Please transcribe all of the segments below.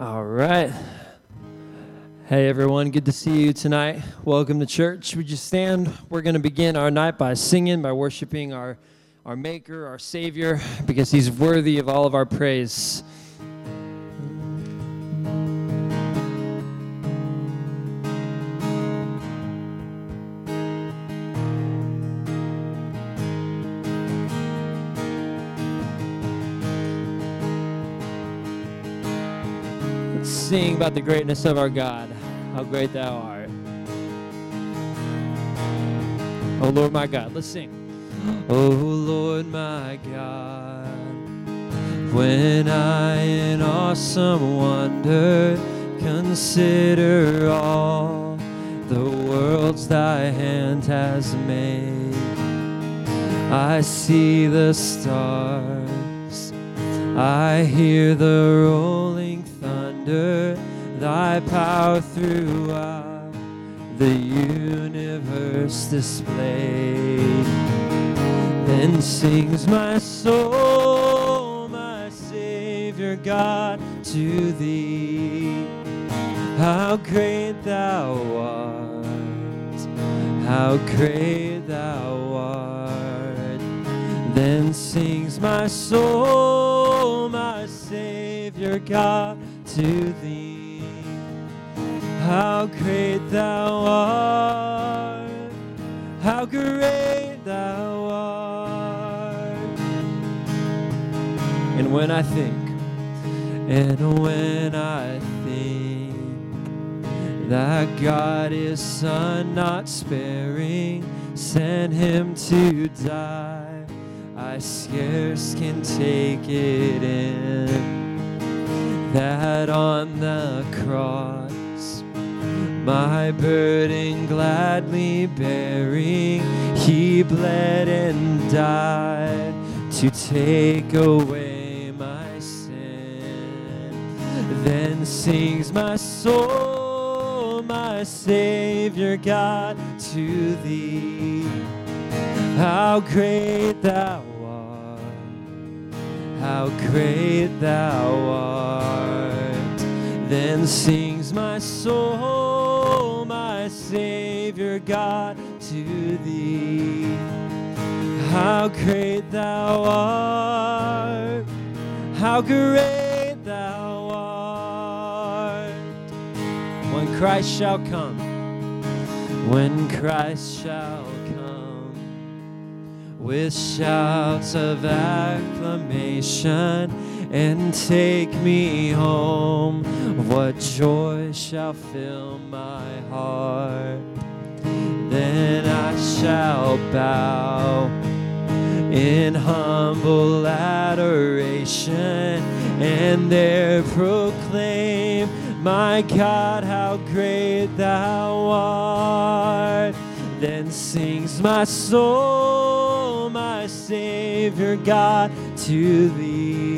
All right. Hey, everyone. Good to see you tonight. Welcome to church. Would you stand? We're going to begin our night by singing, by worshiping our, our Maker, our Savior, because He's worthy of all of our praise. Sing about the greatness of our God. How great thou art. Oh Lord my God, let's sing. Oh Lord my God, when I in awesome wonder consider all the worlds thy hand has made, I see the stars, I hear the thunder, thy power throughout the universe displayed. Then sings my soul, my Savior God, to thee. How great thou art, how great thou art. Then sings my soul, my Savior God, to thee. How great thou art, how great thou art. And when I think, and when I think that God is Son not sparing, sent him to die, I scarce can take it in that on the cross, my burden gladly bearing, he bled and died to take away my sin. Then sings my soul, my Savior God, to thee. How great thou art, how great thou art. Then sings my soul, Savior God, to thee. How great thou art, how great thou art. When Christ shall come, when Christ shall come, with shouts of acclamation and take me home. What joy shall fill my heart? Then I shall bow in humble adoration and there proclaim, My God, how great thou art. Then sings my soul, my Savior God, to thee.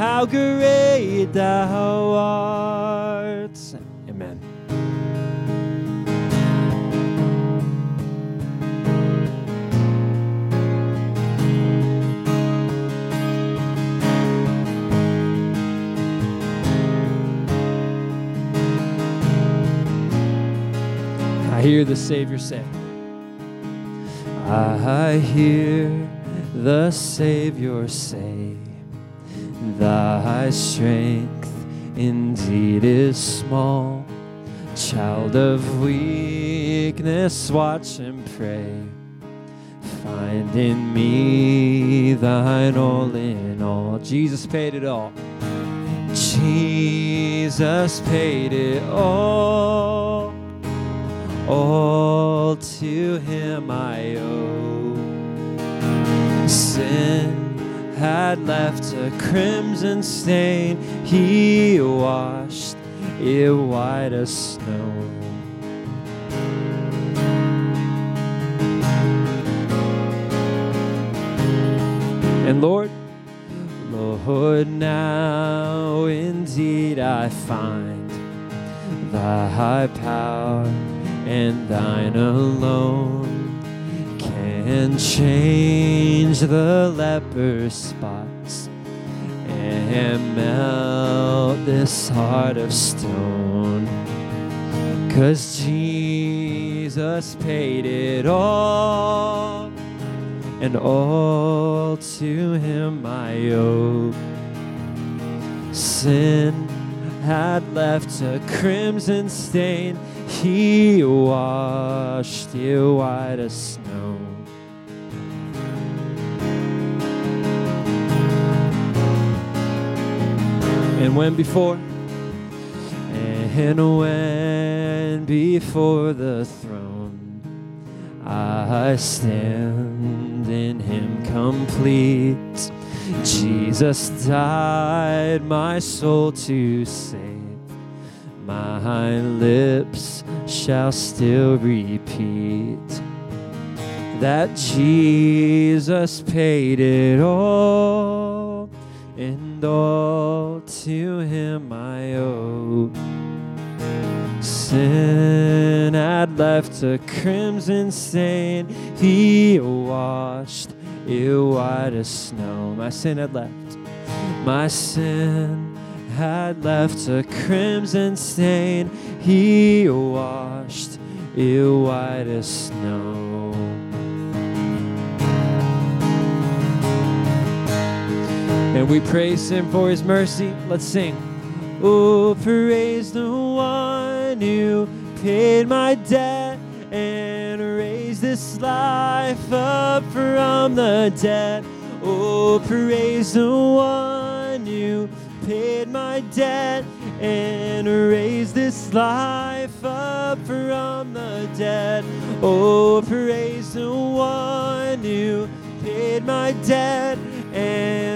how great thou art. Amen. I hear the Savior say, I hear the Savior say, Thy strength indeed is small. Child of weakness, watch and pray. Find in me thine all in all. Jesus paid it all. Jesus paid it all. All to him I owe. Sin had left a crimson stain, he washed it white as snow. And Lord, Lord, now indeed I find thy high power and thine alone can change the leper spots and melt this heart of stone. Cause Jesus paid it all, and all to him I owe. Sin had left a crimson stain, he washed it white as snow. And when before, and when before the throne, I stand in Him complete. Jesus died my soul to save. My lips shall still repeat that Jesus paid it all and all to him I owe. Sin had left a crimson stain, he washed it white as snow. My sin had left, my sin had left a crimson stain, he washed it white as snow. And we praise him for his mercy. Let's sing. Oh, praise the one who paid my debt and raised this life up from the dead. Oh, praise the one who paid my debt and raised this life up from the dead. Oh, praise the one who paid my debt and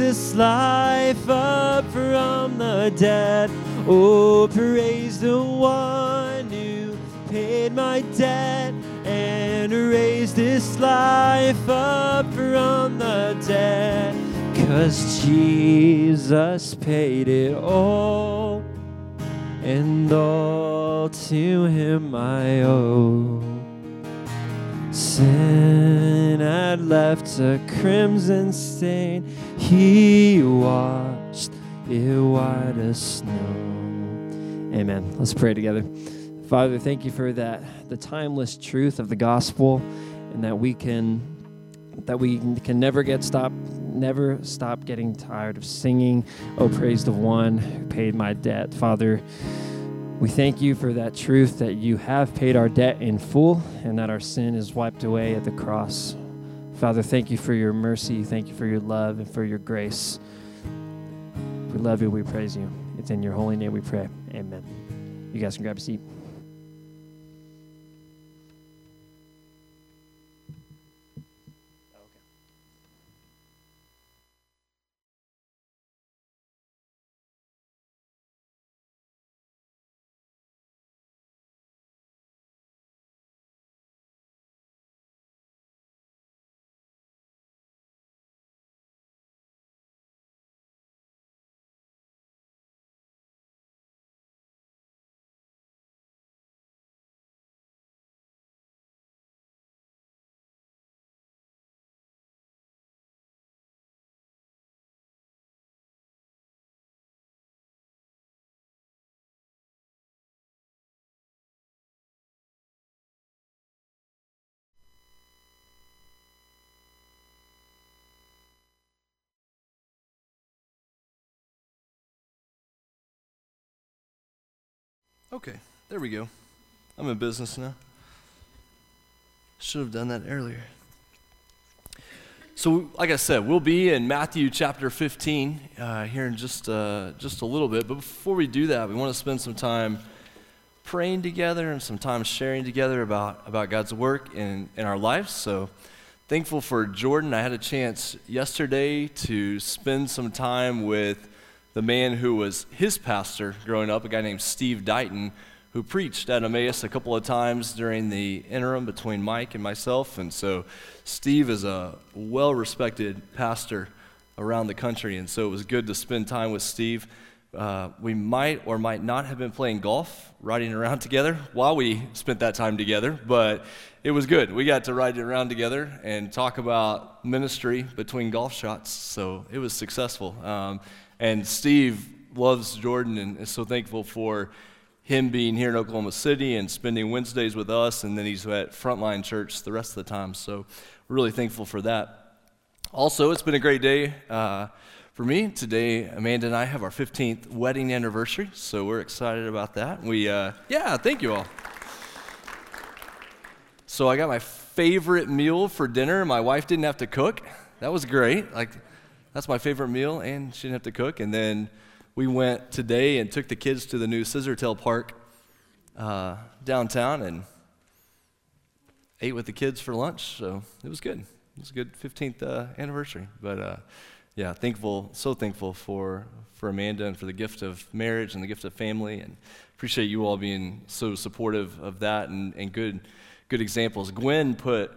this life up from the dead. Oh, praise the one who paid my debt and raised this life up from the dead. Cause Jesus paid it all, and all to him I owe. Sin had left a crimson stain, he washed it white as snow. Amen. Let's pray together. Father, thank you for that, the timeless truth of the gospel, and that we can that we can never get stopped, never stop getting tired of singing, Oh, praise the one who paid my debt. Father, we thank you for that truth that you have paid our debt in full and that our sin is wiped away at the cross. Father, thank you for your mercy. Thank you for your love and for your grace. We love you. We praise you. It's in your holy name we pray. Amen. You guys can grab a seat. Okay, there we go. I'm in business now. Should have done that earlier. So, like I said, we'll be in Matthew chapter 15 uh, here in just, uh, just a little bit. But before we do that, we want to spend some time praying together and some time sharing together about, about God's work in, in our lives. So, thankful for Jordan. I had a chance yesterday to spend some time with the man who was his pastor growing up, a guy named Steve Dighton, who preached at Emmaus a couple of times during the interim between Mike and myself. And so Steve is a well respected pastor around the country. And so it was good to spend time with Steve. Uh, we might or might not have been playing golf, riding around together while we spent that time together, but it was good. We got to ride around together and talk about ministry between golf shots, so it was successful. Um, and Steve loves Jordan and is so thankful for him being here in Oklahoma City and spending Wednesdays with us, and then he's at Frontline Church the rest of the time. So we're really thankful for that. Also, it's been a great day uh, for me. Today, Amanda and I have our 15th wedding anniversary, so we're excited about that. We, uh, yeah, thank you all. So I got my favorite meal for dinner. My wife didn't have to cook. That was great. Like, that's my favorite meal, and she didn't have to cook. And then we went today and took the kids to the new Scissortail Park uh, downtown and ate with the kids for lunch. So it was good. It was a good 15th uh, anniversary. But uh, yeah, thankful, so thankful for for Amanda and for the gift of marriage and the gift of family, and appreciate you all being so supportive of that and, and good good examples. Gwen put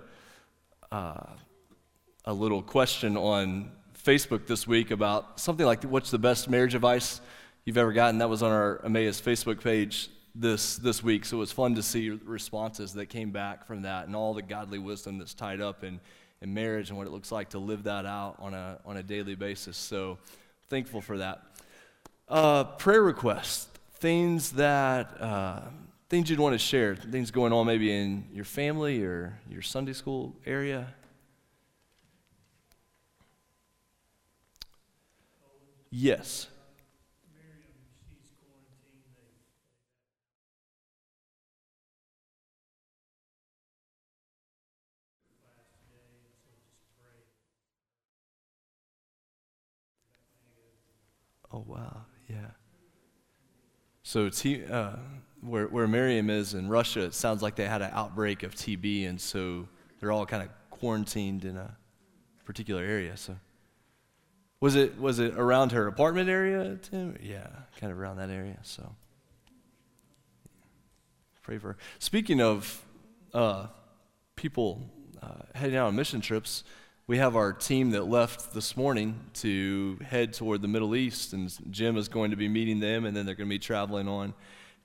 uh, a little question on Facebook this week about something like what's the best marriage advice you've ever gotten. That was on our Emmaus Facebook page this this week, so it was fun to see responses that came back from that and all the godly wisdom that's tied up in, in marriage and what it looks like to live that out on a on a daily basis. So thankful for that. Uh, prayer requests, things that uh, things you'd want to share, things going on maybe in your family or your Sunday school area. Yes. Oh wow, yeah. So T, uh, where where Miriam is in Russia, it sounds like they had an outbreak of TB, and so they're all kind of quarantined in a particular area. So. Was it was it around her apartment area, Tim? Yeah, kind of around that area. So pray for her. Speaking of uh, people uh, heading out on mission trips, we have our team that left this morning to head toward the Middle East, and Jim is going to be meeting them, and then they're going to be traveling on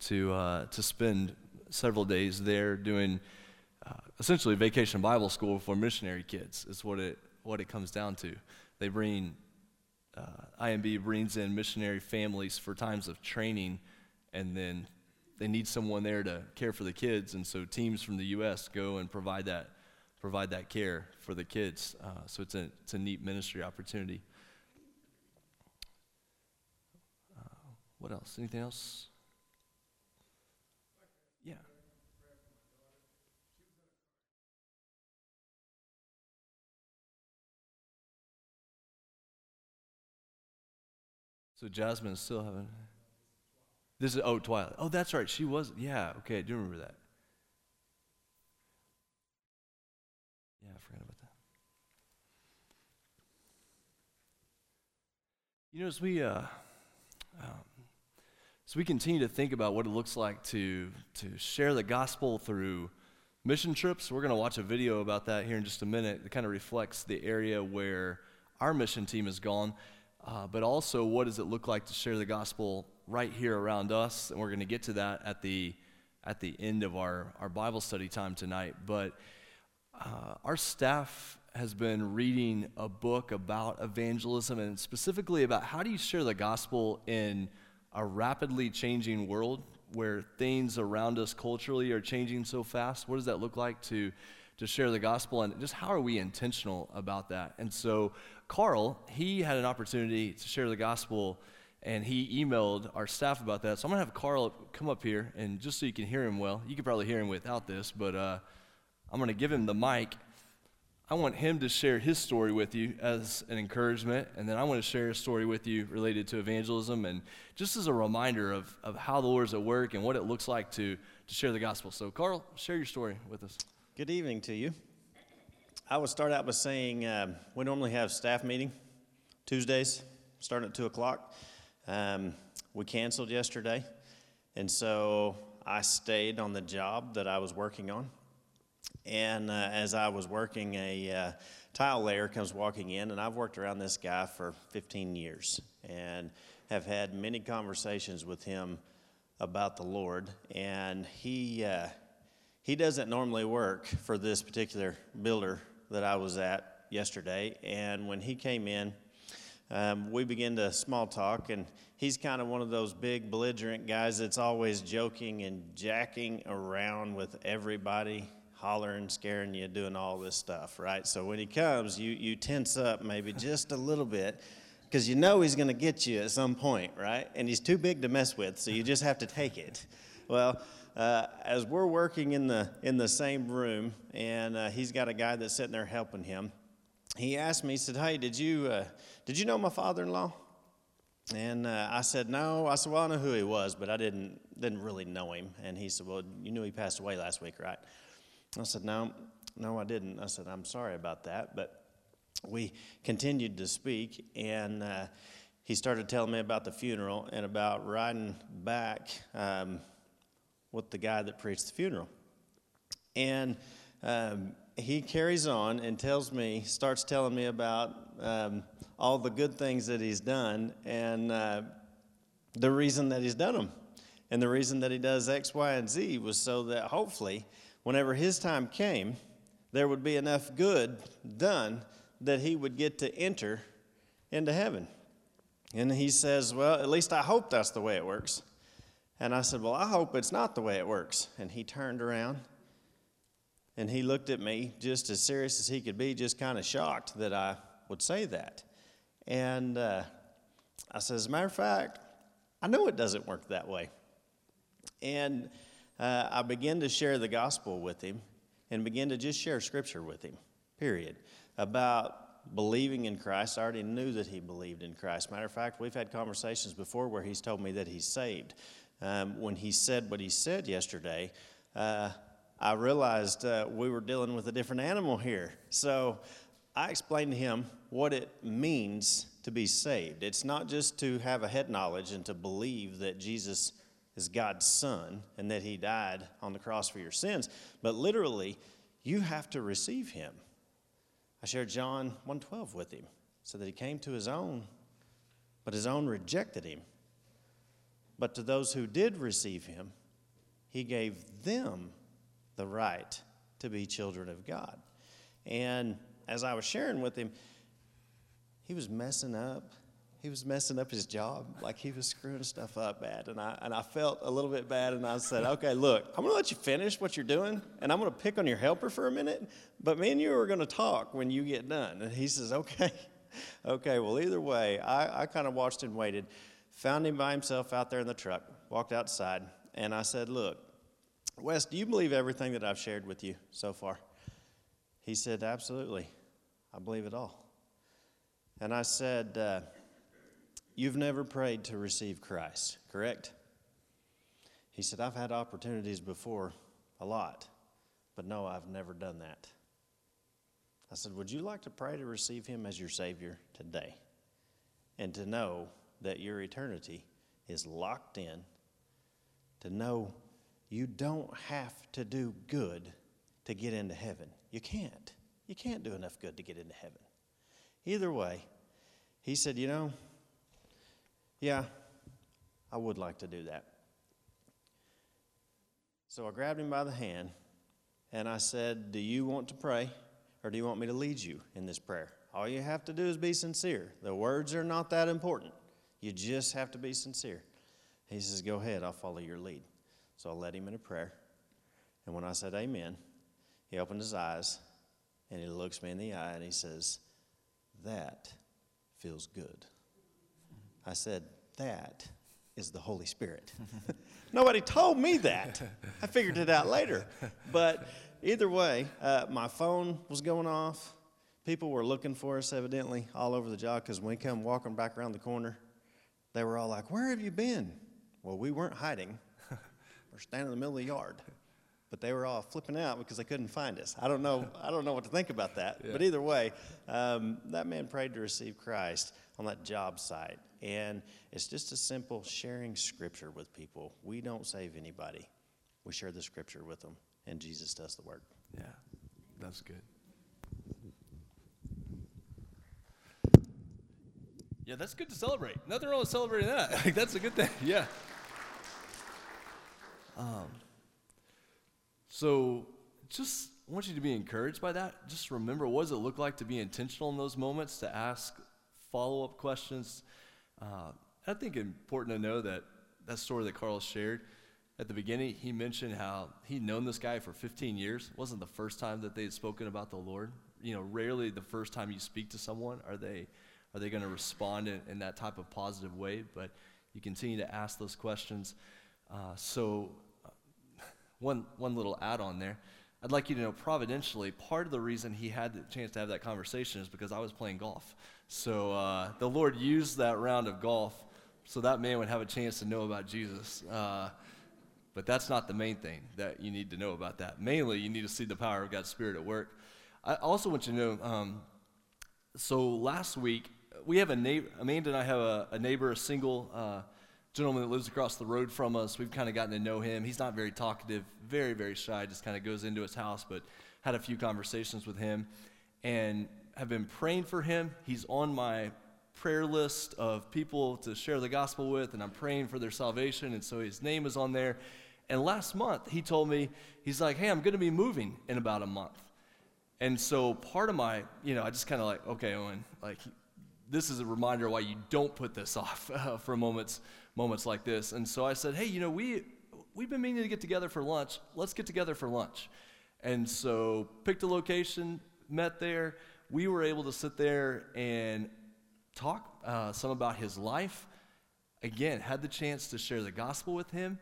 to uh, to spend several days there doing uh, essentially vacation Bible school for missionary kids. Is what it what it comes down to. They bring uh, IMB brings in missionary families for times of training, and then they need someone there to care for the kids, and so teams from the U.S. go and provide that provide that care for the kids. Uh, so it's a it's a neat ministry opportunity. Uh, what else? Anything else? Yeah. So Jasmine is still having. This is oh Twilight. Oh, that's right. She was. Yeah. Okay, I do remember that. Yeah, I forgot about that. You know, as we uh, um, as we continue to think about what it looks like to to share the gospel through mission trips, we're going to watch a video about that here in just a minute. That kind of reflects the area where our mission team has gone uh, but also what does it look like to share the gospel right here around us? And we're going to get to that at the at the end of our, our Bible study time tonight. But uh, our staff has been reading a book about evangelism and specifically about how do you share the gospel in a rapidly changing world where things around us culturally are changing so fast. What does that look like to to share the gospel and just how are we intentional about that? And so Carl, he had an opportunity to share the gospel and he emailed our staff about that. So I'm going to have Carl come up here and just so you can hear him well, you could probably hear him without this, but uh, I'm going to give him the mic. I want him to share his story with you as an encouragement, and then I want to share a story with you related to evangelism and just as a reminder of, of how the Lord's at work and what it looks like to, to share the gospel. So, Carl, share your story with us. Good evening to you. I would start out by saying uh, we normally have staff meeting Tuesdays, starting at 2 o'clock. Um, we canceled yesterday, and so I stayed on the job that I was working on. And uh, as I was working, a uh, tile layer comes walking in, and I've worked around this guy for 15 years and have had many conversations with him about the Lord. And he, uh, he doesn't normally work for this particular builder that I was at yesterday. And when he came in, um, we began to small talk, and he's kind of one of those big belligerent guys that's always joking and jacking around with everybody hollering, scaring you, doing all this stuff, right? So when he comes, you, you tense up maybe just a little bit because you know he's going to get you at some point, right? And he's too big to mess with, so you just have to take it. Well, uh, as we're working in the in the same room, and uh, he's got a guy that's sitting there helping him. He asked me, he said, "Hey, did you uh, did you know my father-in-law?" And uh, I said, "No." I said, "Well, I know who he was, but I didn't didn't really know him." And he said, "Well, you knew he passed away last week, right?" I said, No, no, I didn't. I said, I'm sorry about that. But we continued to speak, and uh, he started telling me about the funeral and about riding back um, with the guy that preached the funeral. And um, he carries on and tells me, starts telling me about um, all the good things that he's done and uh, the reason that he's done them. And the reason that he does X, Y, and Z was so that hopefully whenever his time came, there would be enough good done that he would get to enter into heaven. And he says, Well, at least I hope that's the way it works. And I said, Well, I hope it's not the way it works. And he turned around and he looked at me just as serious as he could be, just kind of shocked that I would say that. And uh, I said, As a matter of fact, I know it doesn't work that way. And uh, I began to share the gospel with him and began to just share scripture with him, period, about believing in Christ. I already knew that he believed in Christ. Matter of fact, we've had conversations before where he's told me that he's saved. Um, when he said what he said yesterday, uh, I realized uh, we were dealing with a different animal here. So I explained to him what it means to be saved. It's not just to have a head knowledge and to believe that Jesus is God's son and that he died on the cross for your sins, but literally, you have to receive him. I shared John 1:12 with him, so that he came to his own, but his own rejected him. But to those who did receive him, he gave them the right to be children of God. And as I was sharing with him, he was messing up he was messing up his job. Like he was screwing stuff up bad. And I, and I felt a little bit bad. And I said, okay, look, I'm going to let you finish what you're doing. And I'm going to pick on your helper for a minute. But me and you are going to talk when you get done. And he says, okay. okay, well, either way, I, I kind of watched and waited. Found him by himself out there in the truck, walked outside. And I said, look, Wes, do you believe everything that I've shared with you so far? He said, absolutely. I believe it all. And I said, uh, You've never prayed to receive Christ, correct? He said, I've had opportunities before, a lot, but no, I've never done that. I said, Would you like to pray to receive Him as your Savior today? And to know that your eternity is locked in, to know you don't have to do good to get into heaven. You can't. You can't do enough good to get into heaven. Either way, he said, You know, yeah, I would like to do that. So I grabbed him by the hand and I said, Do you want to pray or do you want me to lead you in this prayer? All you have to do is be sincere. The words are not that important. You just have to be sincere. He says, Go ahead, I'll follow your lead. So I led him in a prayer. And when I said amen, he opened his eyes and he looks me in the eye and he says, That feels good. I said, That is the Holy Spirit. Nobody told me that. I figured it out later. But either way, uh, my phone was going off. People were looking for us, evidently, all over the job because when we come walking back around the corner, they were all like, Where have you been? Well, we weren't hiding. We're standing in the middle of the yard. But they were all flipping out because they couldn't find us. I don't know. I don't know what to think about that. Yeah. But either way, um, that man prayed to receive Christ on that job site And it's just a simple sharing scripture with people. We don't save anybody, we share the scripture with them, and Jesus does the work. Yeah, that's good. Yeah, that's good to celebrate. Nothing wrong with celebrating that. Like, that's a good thing. Yeah. Um, so just I want you to be encouraged by that. Just remember what does it look like to be intentional in those moments, to ask follow up questions. Uh, I think important to know that that story that Carl shared at the beginning, he mentioned how he'd known this guy for 15 years. It wasn't the first time that they had spoken about the Lord. You know, rarely the first time you speak to someone are they are they going to respond in, in, that type of positive way. But you continue to ask those questions. Uh, so, uh, one one little add on there. I'd like you to know providentially, part of the reason he had the chance to have that conversation is because I was playing golf. So uh, the Lord used that round of golf so that man would have a chance to know about Jesus. Uh, but that's not the main thing that you need to know about that. Mainly, you need to see the power of God's Spirit at work. I also want you to know um, so last week, we have a neighbor, Amanda and I have a, a neighbor, a single uh, gentleman that lives across the road from us. We've kind of gotten to know him. He's not very talkative, very, very shy, just kind of goes into his house, but had a few conversations with him and have been praying for him. He's on my prayer list of people to share the gospel with, and I'm praying for their salvation, and so his name is on there. And last month, he told me, he's like, hey, I'm going to be moving in about a month. And so part of my, you know, I just kind of like, okay, Owen, like, this is a reminder why you don't put this off uh, for moments moments like this. And so I said, hey, you know, we, we've been meaning to get together for lunch. Let's get together for lunch. And so picked a location, met there. We were able to sit there and talk uh, some about his life. Again, had the chance to share the gospel with him.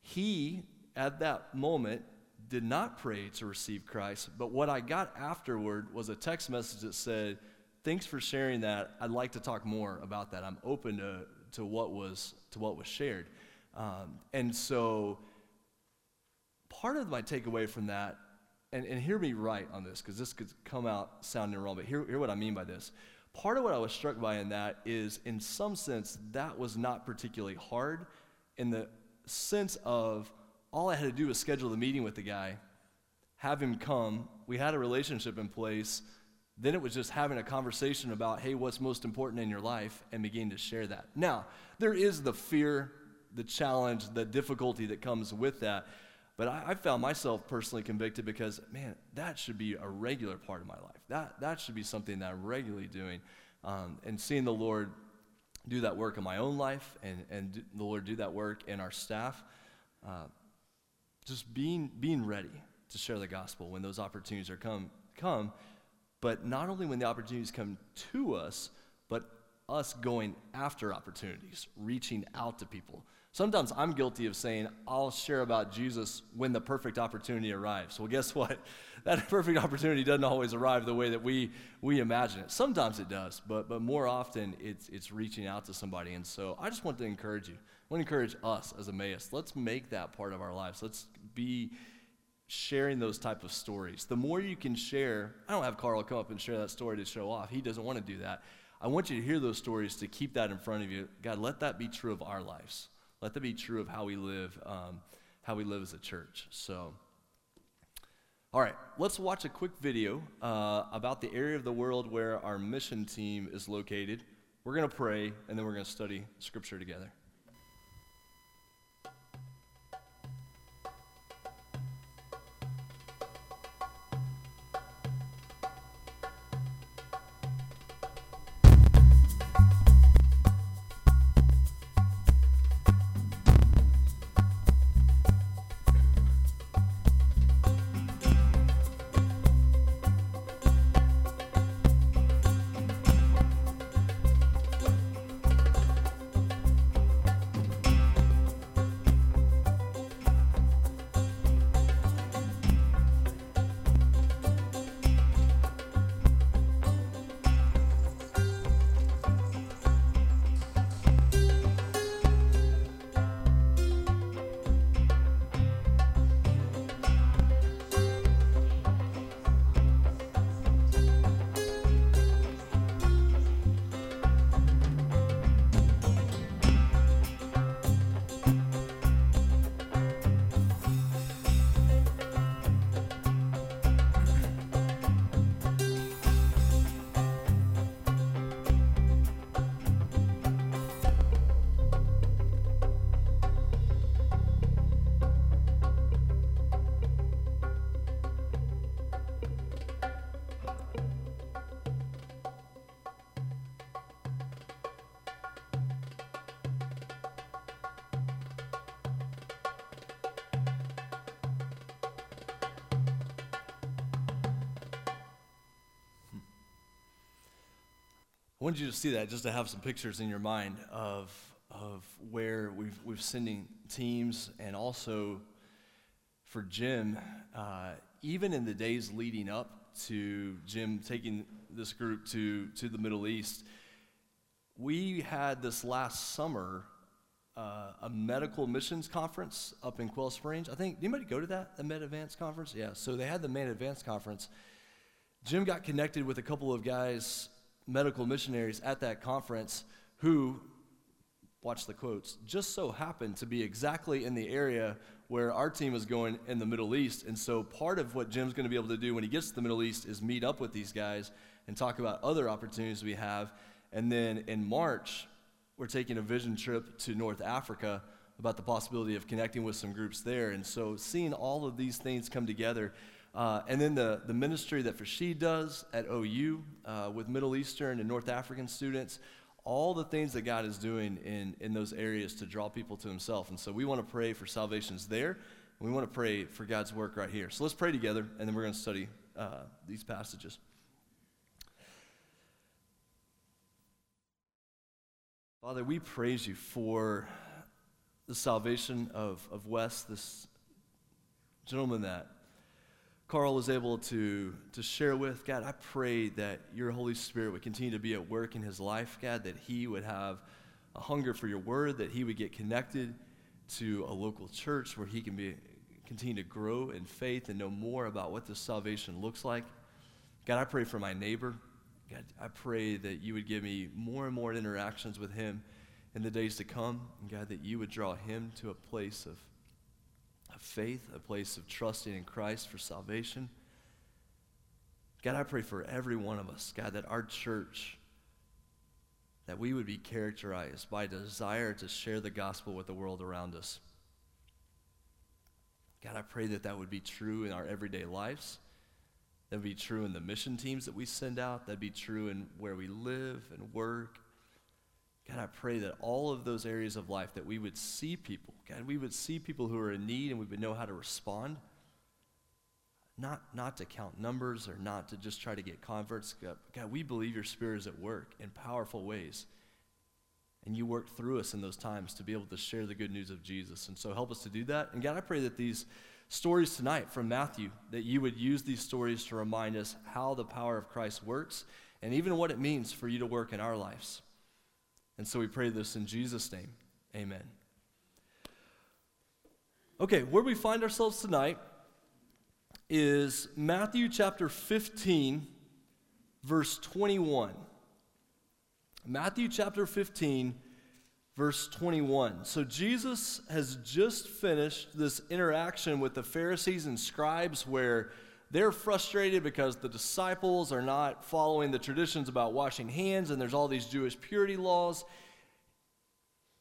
He, at that moment, did not pray to receive Christ, but what I got afterward was a text message that said, Thanks for sharing that. I'd like to talk more about that. I'm open to, to what was to what was shared. Um, and so part of my takeaway from that, and, and hear me right on this, because this could come out sounding wrong, but hear, hear what I mean by this. Part of what I was struck by in that is, in some sense, that was not particularly hard in the sense of all I had to do was schedule the meeting with the guy, have him come, we had a relationship in place, then it was just having a conversation about, hey, what's most important in your life, and begin to share that. Now, there is the fear, the challenge, the difficulty that comes with that. But I, I, found myself personally convicted because, man, that should be a regular part of my life. That, that should be something that I'm regularly doing. Um, and seeing the Lord do that work in my own life and, and the Lord do that work in our staff, uh, just being, being ready to share the gospel when those opportunities are come, come but not only when the opportunities come to us, but us going after opportunities, reaching out to people. Sometimes I'm guilty of saying, I'll share about Jesus when the perfect opportunity arrives. Well, guess what? That perfect opportunity doesn't always arrive the way that we, we imagine it. Sometimes it does, but, but more often it's, it's reaching out to somebody. And so I just want to encourage you. I want to encourage us as Emmaus. Let's make that part of our lives. Let's be sharing those type of stories. The more you can share, I don't have Carl come up and share that story to show off. He doesn't want to do that. I want you to hear those stories to keep that in front of you. God, let that be true of our lives. Let that be true of how we live, um, how we live as a church. So, all right, let's watch a quick video uh, about the area of the world where our mission team is located. We're going to pray, and then we're going to study scripture together. Wanted you to see that just to have some pictures in your mind of, of where we've, we've sending teams and also for Jim, uh, even in the days leading up to Jim taking this group to, to the Middle East, we had this last summer uh, a medical missions conference up in Quail Springs. I think, anybody go to that, the Med Advance conference? Yeah, so they had the Med Advance conference. Jim got connected with a couple of guys, medical missionaries at that conference who, watch the quotes, just so happened to be exactly in the area where our team is going in the Middle East. And so part of what Jim's going to be able to do when he gets to the Middle East is meet up with these guys and talk about other opportunities we have. And then in March, we're taking a vision trip to North Africa about the possibility of connecting with some groups there. And so seeing all of these things come together. Uh, and then the, the ministry that Farshid does at OU uh, with Middle Eastern and North African students, all the things that God is doing in, in those areas to draw people to Himself. And so we want to pray for salvations there, we want to pray for God's work right here. So let's pray together, and then we're going to study uh, these passages. Father, we praise you for the salvation of, of Wes, this gentleman that Carl was able to, to share with. God, I pray that your Holy Spirit would continue to be at work in his life, God, that he would have a hunger for your word, that he would get connected to a local church where he can be, continue to grow in faith and know more about what this salvation looks like. God, I pray for my neighbor. God, I pray that you would give me more and more interactions with him in the days to come. And God, that you would draw him to a place of, of faith, a place of trusting in Christ for salvation. God, I pray for every one of us, God, that our church, that we would be characterized by a desire to share the gospel with the world around us. God, I pray that that would be true in our everyday lives. That'd be true in the mission teams that we send out. That'd be true in where we live and work. God, I pray that all of those areas of life that we would see people, God, we would see people who are in need and we would know how to respond. Not, not to count numbers or not to just try to get converts. God, God, we believe your spirit is at work in powerful ways. And you work through us in those times to be able to share the good news of Jesus. And so help us to do that. And God, I pray that these stories tonight from Matthew, that you would use these stories to remind us how the power of Christ works and even what it means for you to work in our lives. And so we pray this in Jesus' name. Amen. Okay, where we find ourselves tonight is Matthew chapter 15, verse 21. Matthew chapter 15, verse 21. So Jesus has just finished this interaction with the Pharisees and scribes where they're frustrated because the disciples are not following the traditions about washing hands and there's all these Jewish purity laws.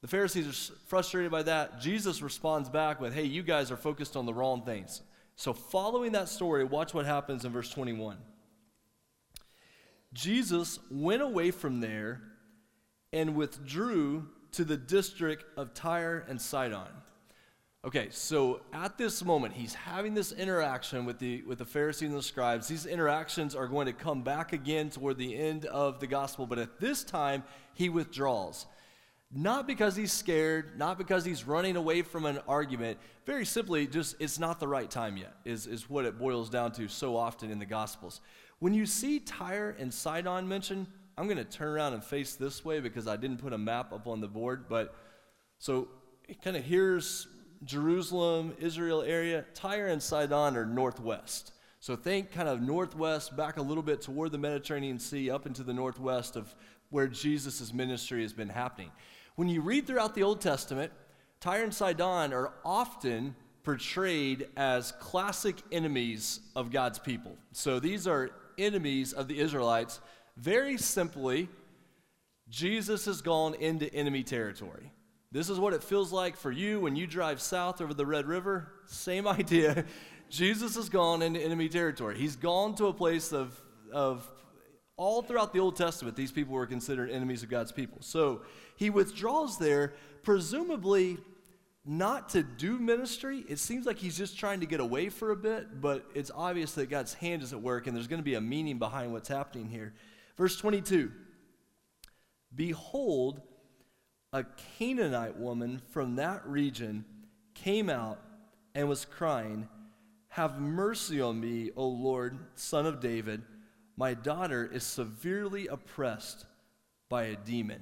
The Pharisees are frustrated by that. Jesus responds back with, Hey, you guys are focused on the wrong things. So, following that story, watch what happens in verse 21. Jesus went away from there and withdrew to the district of Tyre and Sidon. Okay, so at this moment, he's having this interaction with the, with the Pharisees and the scribes. These interactions are going to come back again toward the end of the gospel, but at this time, he withdraws. Not because he's scared, not because he's running away from an argument. Very simply, just it's not the right time yet, is, is what it boils down to so often in the Gospels. When you see Tyre and Sidon mentioned, I'm going to turn around and face this way because I didn't put a map up on the board. But so kind of here's Jerusalem, Israel area. Tyre and Sidon are northwest. So think kind of northwest, back a little bit toward the Mediterranean Sea, up into the northwest of where Jesus' ministry has been happening. When you read throughout the Old Testament, Tyre and Sidon are often portrayed as classic enemies of God's people. So these are enemies of the Israelites. Very simply, Jesus has gone into enemy territory. This is what it feels like for you when you drive south over the Red River. Same idea. Jesus has gone into enemy territory. He's gone to a place of, of all throughout the Old Testament, these people were considered enemies of God's people. So he withdraws there, presumably not to do ministry. It seems like he's just trying to get away for a bit, but it's obvious that God's hand is at work and there's going to be a meaning behind what's happening here. Verse 22 behold, a Canaanite woman from that region came out and was crying, Have mercy on me, O Lord, son of David. My daughter is severely oppressed by a demon.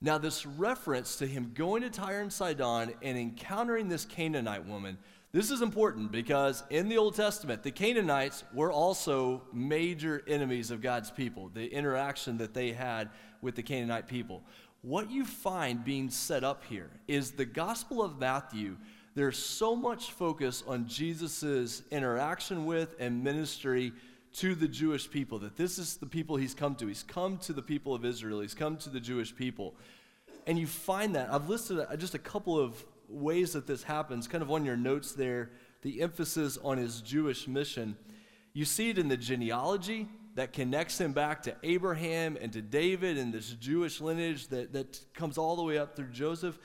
Now, this reference to him going to Tyre and Sidon and encountering this Canaanite woman, this is important because in the Old Testament, the Canaanites were also major enemies of God's people, the interaction that they had with the Canaanite people. What you find being set up here is the Gospel of Matthew. There's so much focus on Jesus' interaction with and ministry to the Jewish people, that this is the people he's come to. He's come to the people of Israel, he's come to the Jewish people. And you find that. I've listed just a couple of ways that this happens, kind of on your notes there, the emphasis on his Jewish mission. You see it in the genealogy that connects him back to Abraham and to David and this Jewish lineage that, that comes all the way up through Joseph.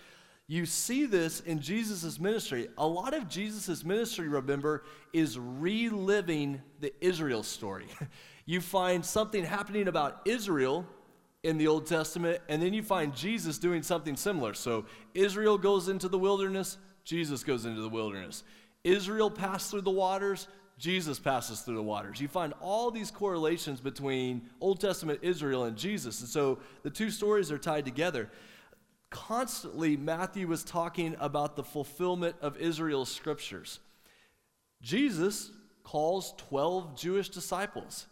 You see this in Jesus' ministry. A lot of Jesus' ministry, remember, is reliving the Israel story. you find something happening about Israel in the Old Testament, and then you find Jesus doing something similar. So Israel goes into the wilderness, Jesus goes into the wilderness. Israel passed through the waters, Jesus passes through the waters. You find all these correlations between Old Testament Israel and Jesus. And so the two stories are tied together constantly Matthew was talking about the fulfillment of Israel's scriptures. Jesus calls 12 Jewish disciples.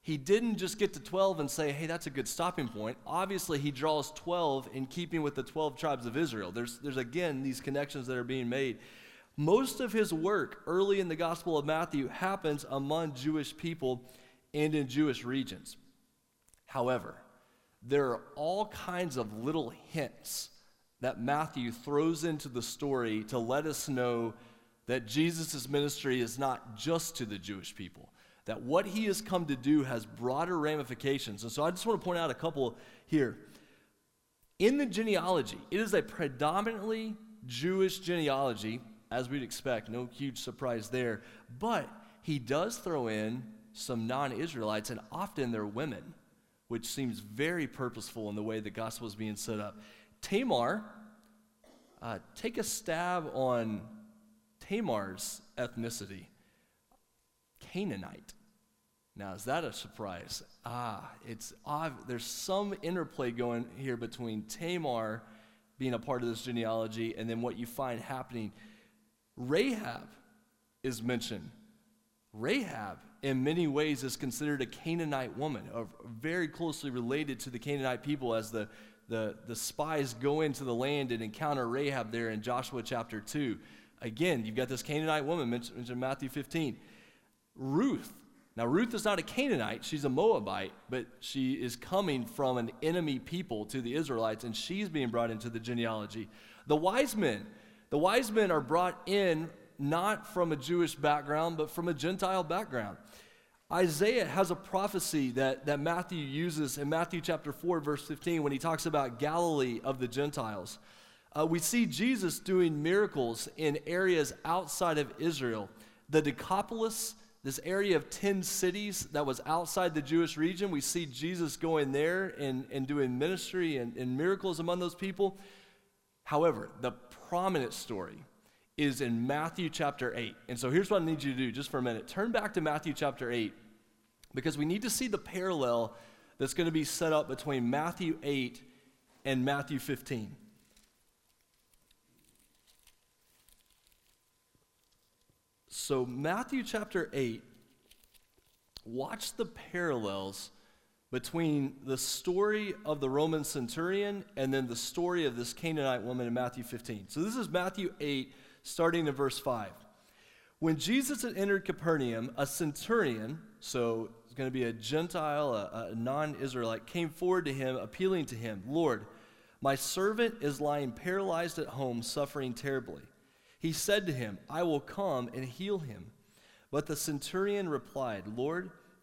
He didn't just get to 12 and say, hey, that's a good stopping point. Obviously, he draws 12 in keeping with the 12 tribes of Israel. There's, there's again these connections that are being made. Most of his work early in the Gospel of Matthew happens among Jewish people and in Jewish regions. However, there are all kinds of little hints that Matthew throws into the story to let us know that Jesus' ministry is not just to the Jewish people, that what he has come to do has broader ramifications. And so I just want to point out a couple here. In the genealogy, it is a predominantly Jewish genealogy, as we'd expect, no huge surprise there. But he does throw in some non Israelites, and often they're women which seems very purposeful in the way the gospel is being set up. Tamar, uh, take a stab on Tamar's ethnicity Canaanite. Now, is that a surprise? Ah, it's there's some interplay going here between Tamar being a part of this genealogy and then what you find happening. Rahab is mentioned. Rahab in many ways is considered a Canaanite woman, very closely related to the Canaanite people as the, the, the spies go into the land and encounter Rahab there in Joshua chapter 2. Again, you've got this Canaanite woman mentioned in Matthew 15. Ruth. Now, Ruth is not a Canaanite, she's a Moabite, but she is coming from an enemy people to the Israelites, and she's being brought into the genealogy. The wise men. The wise men are brought in not from a Jewish background, but from a Gentile background. Isaiah has a prophecy that, that Matthew uses in Matthew chapter 4, verse 15, when he talks about Galilee of the Gentiles. Uh, we see Jesus doing miracles in areas outside of Israel. The Decapolis, this area of 10 cities that was outside the Jewish region, we see Jesus going there and, and doing ministry and, and miracles among those people. However, the prominent story is in Matthew chapter 8. And so here's what I need you to do just for a minute. Turn back to Matthew chapter 8 because we need to see the parallel that's going to be set up between Matthew 8 and Matthew 15. So, Matthew chapter 8, watch the parallels between the story of the Roman centurion and then the story of this Canaanite woman in Matthew 15. So, this is Matthew 8 starting in verse 5. When Jesus had entered Capernaum, a centurion, so it's going to be a Gentile, a, a non Israelite, came forward to him, appealing to him, Lord, my servant is lying paralyzed at home, suffering terribly. He said to him, I will come and heal him. But the centurion replied, Lord,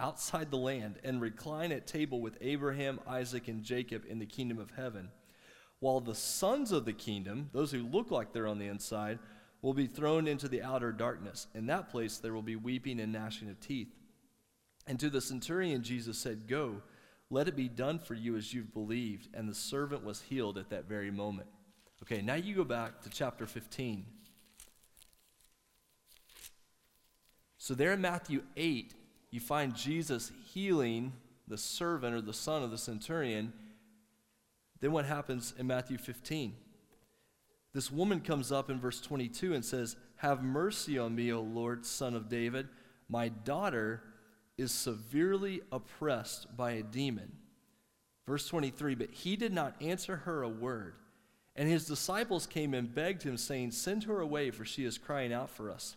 outside the land and recline at table with Abraham, Isaac, and Jacob in the kingdom of heaven. While the sons of the kingdom, those who look like they're on the inside, will be thrown into the outer darkness. In that place there will be weeping and gnashing of teeth. And to the centurion, Jesus said, Go, let it be done for you as you've believed. And the servant was healed at that very moment. Okay, now you go back to chapter 15. So there in Matthew 8, you find Jesus healing the servant or the son of the centurion. Then what happens in Matthew 15? This woman comes up in verse 22 and says, Have mercy on me, O Lord, son of David. My daughter is severely oppressed by a demon. Verse 23 But he did not answer her a word. And his disciples came and begged him, saying, Send her away, for she is crying out for us.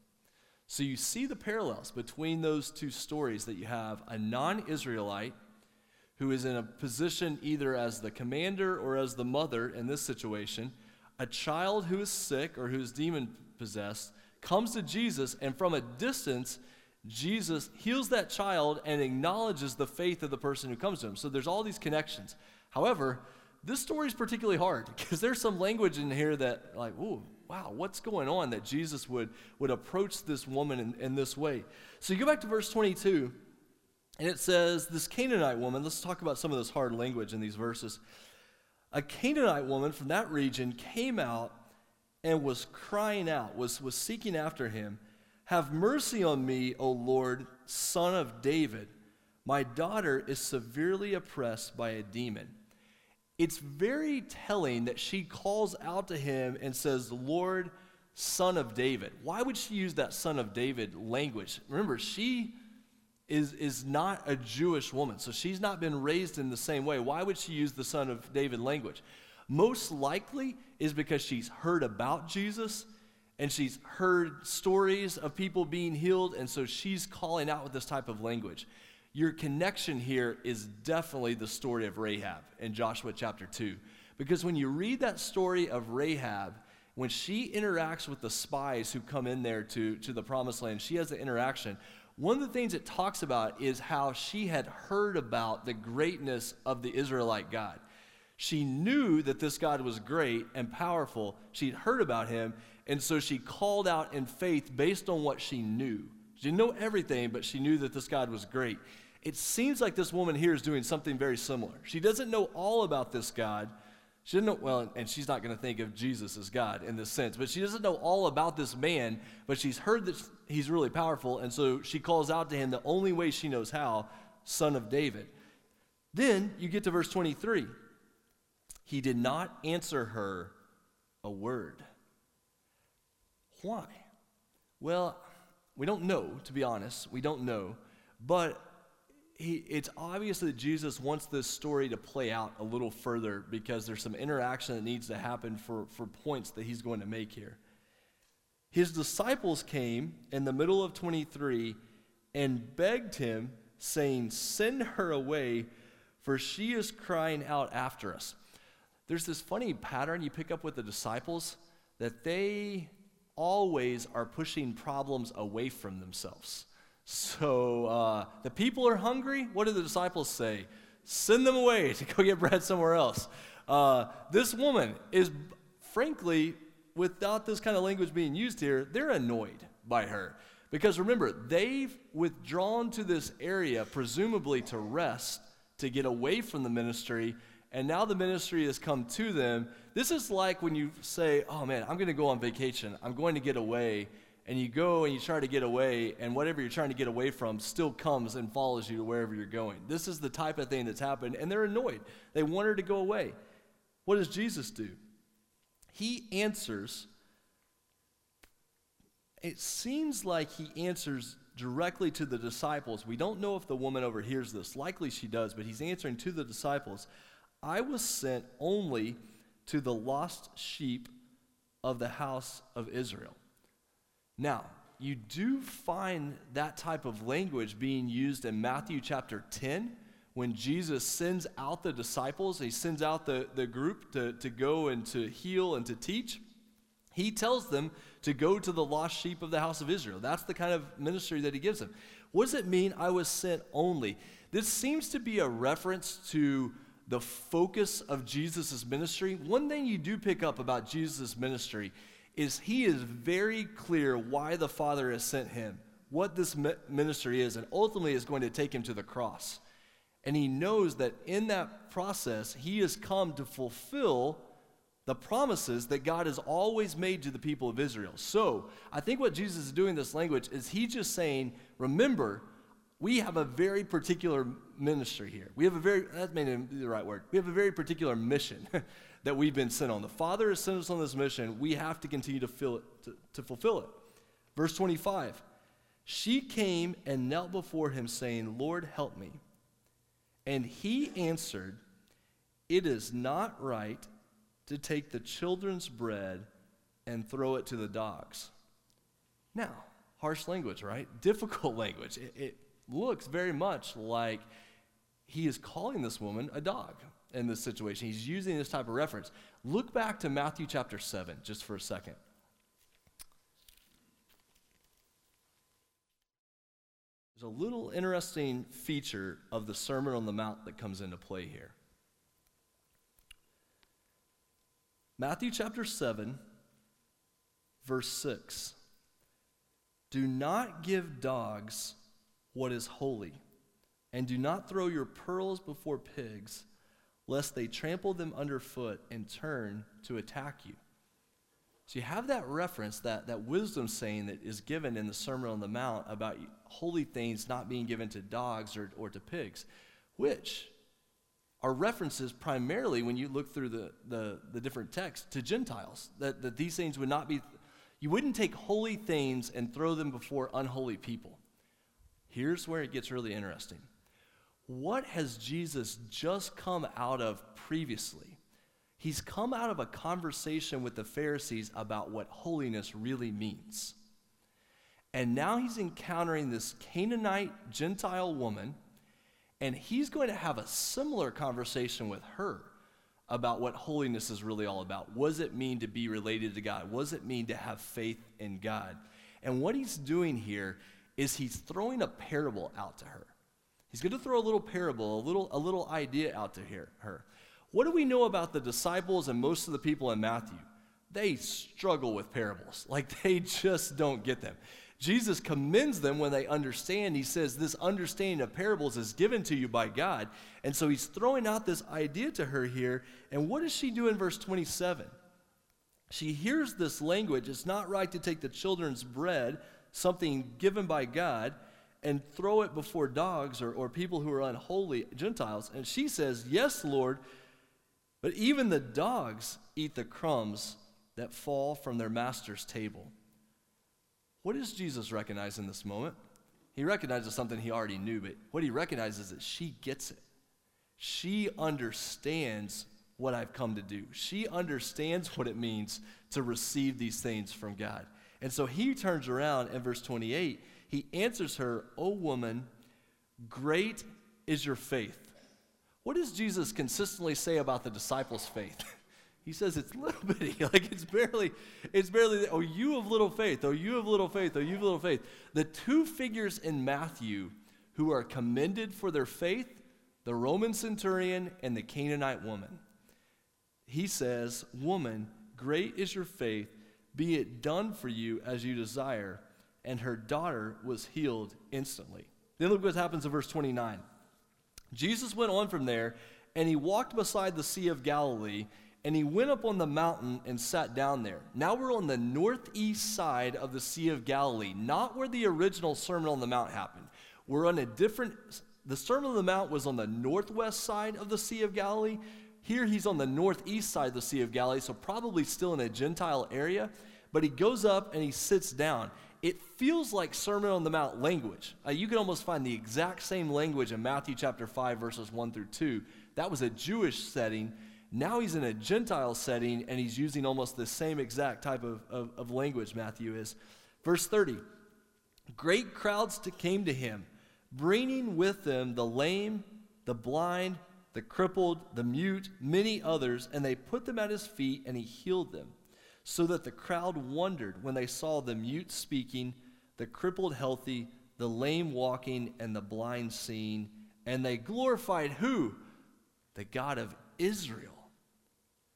So you see the parallels between those two stories that you have a non Israelite who is in a position either as the commander or as the mother in this situation, a child who is sick or who's demon possessed comes to Jesus, and from a distance, Jesus heals that child and acknowledges the faith of the person who comes to him. So there's all these connections. However, this story is particularly hard because there's some language in here that, like, ooh, wow, what's going on that Jesus would, would approach this woman in, in this way? So you go back to verse 22, and it says, This Canaanite woman, let's talk about some of this hard language in these verses. A Canaanite woman from that region came out and was crying out, was, was seeking after him. Have mercy on me, O Lord, son of David. My daughter is severely oppressed by a demon it's very telling that she calls out to him and says, Lord, son of David. Why would she use that son of David language? Remember, she is, is not a Jewish woman, so she's not been raised in the same way. Why would she use the son of David language? Most likely is because she's heard about Jesus and she's heard stories of people being healed, and so she's calling out with this type of language your connection here is definitely the story of Rahab in Joshua chapter 2. Because when you read that story of Rahab, when she interacts with the spies who come in there to, to the promised land, she has an interaction. One of the things it talks about is how she had heard about the greatness of the Israelite God. She knew that this God was great and powerful. She'd heard about him, and so she called out in faith based on what she knew. She didn't know everything, but she knew that this God was great. It seems like this woman here is doing something very similar. She doesn't know all about this God. She doesn't know, well, and she's not going to think of Jesus as God in this sense, but she doesn't know all about this man, but she's heard that he's really powerful, and so she calls out to him the only way she knows how, son of David. Then you get to verse 23. He did not answer her a word. Why? Well, we don't know, to be honest. We don't know. But he, it's obvious that Jesus wants this story to play out a little further because there's some interaction that needs to happen for, for points that he's going to make here. His disciples came in the middle of 23 and begged him, saying, Send her away, for she is crying out after us. There's this funny pattern you pick up with the disciples that they always are pushing problems away from themselves. So uh, the people are hungry. What do the disciples say? Send them away to go get bread somewhere else. Uh, this woman is, frankly, without this kind of language being used here, they're annoyed by her. Because remember, they've withdrawn to this area, presumably to rest, to get away from the ministry, and now the ministry has come to them. This is like when you say, Oh man, I'm going to go on vacation, I'm going to get away, and you go and you try to get away, and whatever you're trying to get away from still comes and follows you to wherever you're going. This is the type of thing that's happened, and they're annoyed. They want her to go away. What does Jesus do? he answers. It seems like he answers directly to the disciples. We don't know if the woman overhears this. Likely she does, but he's answering to the disciples I was sent only to the lost sheep of the house of Israel. Now, you do find that type of language being used in Matthew chapter 10 when Jesus sends out the disciples, he sends out the, the group to, to go and to heal and to teach. He tells them to go to the lost sheep of the house of Israel. That's the kind of ministry that he gives them. What does it mean, I was sent only? This seems to be a reference to the focus of Jesus' ministry. One thing you do pick up about Jesus' ministry is he is very clear why the Father has sent him, what this ministry is, and ultimately is going to take him to the cross. And he knows that in that process, he has come to fulfill the promises that God has always made to the people of Israel. So I think what Jesus is doing in this language is he's just saying, remember, we have a very particular ministry here. We have a very, that may not be the right word. We have a very particular mission that we've been sent on. The Father has sent us on this mission. We have to continue to, fill it, to, to fulfill it. Verse 25 She came and knelt before him, saying, Lord, help me. And he answered, It is not right to take the children's bread and throw it to the dogs. Now, harsh language, right? Difficult language. It, it, looks very much like he is calling this woman a dog in this situation. He's using this type of reference. Look back to Matthew chapter 7 just for a second. There's a little interesting feature of the Sermon on the Mount that comes into play here. Matthew chapter 7, verse 6. Do not give dogs what is holy, and do not throw your pearls before pigs, lest they trample them underfoot and turn to attack you. So you have that reference, that, that wisdom saying that is given in the Sermon on the Mount about holy things not being given to dogs or, or to pigs, which are references primarily when you look through the, the, the different texts to Gentiles, that, that these things would not be, you wouldn't take holy things and throw them before unholy people. Here's where it gets really interesting. What has Jesus just come out of previously? He's come out of a conversation with the Pharisees about what holiness really means. And now he's encountering this Canaanite Gentile woman, and he's going to have a similar conversation with her about what holiness is really all about. What does it mean to be related to God? What does it mean to have faith in God? And what he's doing here is he's throwing a parable out to her. He's going to throw a little parable, a little, a little idea out to her. What do we know about the disciples and most of the people in Matthew? They struggle with parables. Like they just don't get them. Jesus commends them when they understand. He says, This understanding of parables is given to you by God. And so he's throwing out this idea to her here. And what does she do in verse 27? She hears this language. It's not right to take the children's bread, something given by God, and throw it before dogs or, or people who are unholy, Gentiles. And she says, Yes, Lord, but even the dogs eat the crumbs that fall from their master's table. What does Jesus recognize in this moment? He recognizes something he already knew, but what he recognizes is that she gets it. She understands what I've come to do. She understands what it means to receive these things from God. And so he turns around in verse 28. He answers her, O woman, great is your faith. What does Jesus consistently say about the disciples' faith? he says it's little bitty, like it's barely, it's barely, oh, you have little faith, oh, you have little faith, oh, you have little faith. The two figures in Matthew who are commended for their faith, the Roman centurion and the Canaanite woman. He says, Woman, great is your faith, be it done for you as you desire. And her daughter was healed instantly. Then look what happens in verse 29. Jesus went on from there, and he walked beside the Sea of Galilee, and he went up on the mountain and sat down there. Now we're on the northeast side of the Sea of Galilee, not where the original Sermon on the Mount happened. We're on a different, the Sermon on the Mount was on the northwest side of the Sea of Galilee. Here he's on the northeast side of the Sea of Galilee, so probably still in a Gentile area. But he goes up and he sits down. It feels like Sermon on the Mount language. Uh, you can almost find the exact same language in Matthew chapter 5, verses 1 through 2. That was a Jewish setting. Now he's in a Gentile setting and he's using almost the same exact type of, of, of language, Matthew is. Verse 30 Great crowds to, came to him, bringing with them the lame, the blind, the crippled, the mute, many others, and they put them at his feet and he healed them so that the crowd wondered when they saw the mute speaking, the crippled healthy, the lame walking, and the blind seeing. And they glorified who? The God of Israel.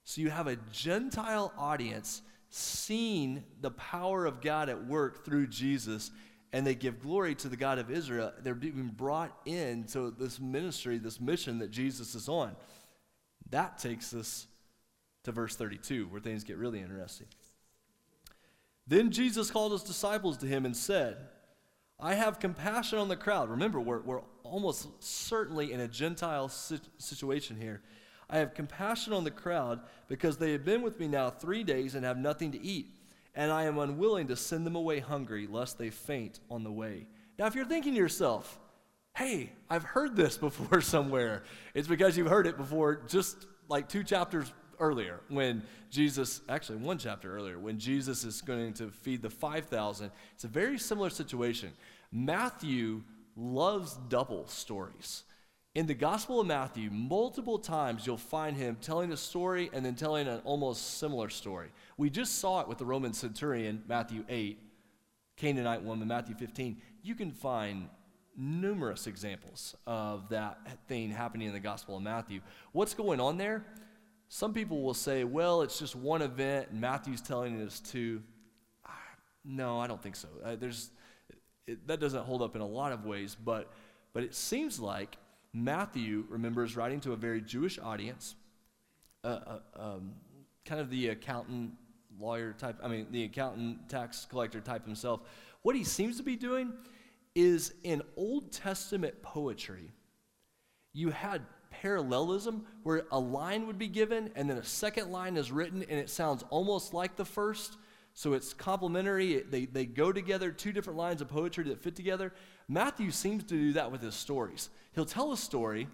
So you have a Gentile audience seeing the power of God at work through Jesus, and they give glory to the God of Israel. They're being brought into this ministry, this mission that Jesus is on. That takes us to verse 32, where things get really interesting. Then Jesus called his disciples to him and said, I have compassion on the crowd. Remember, we're, we're almost certainly in a Gentile situation here. I have compassion on the crowd because they have been with me now three days and have nothing to eat, and I am unwilling to send them away hungry, lest they faint on the way. Now, if you're thinking to yourself, hey, I've heard this before somewhere, it's because you've heard it before just like two chapters earlier when Jesus, actually one chapter earlier, when Jesus is going to feed the 5,000. It's a very similar situation. Matthew loves double stories. In the Gospel of Matthew, multiple times you'll find him telling a story and then telling an almost similar story. We just saw it with the Roman centurion, Matthew 8, Canaanite woman, Matthew 15. You can find numerous examples of that thing happening in the Gospel of Matthew. What's going on there? Some people will say, well, it's just one event, and Matthew's telling us to. No, I don't think so. Uh, there's, it, that doesn't hold up in a lot of ways, but, but it seems like Matthew, remember, is writing to a very Jewish audience, uh, uh, um, kind of the accountant, lawyer type, I mean, the accountant, tax collector type himself. What he seems to be doing is in Old Testament poetry, you had parallelism where a line would be given and then a second line is written and it sounds almost like the first. So it's complementary. They, they go together, two different lines of poetry that fit together. Matthew seems to do that with his stories. He'll tell a story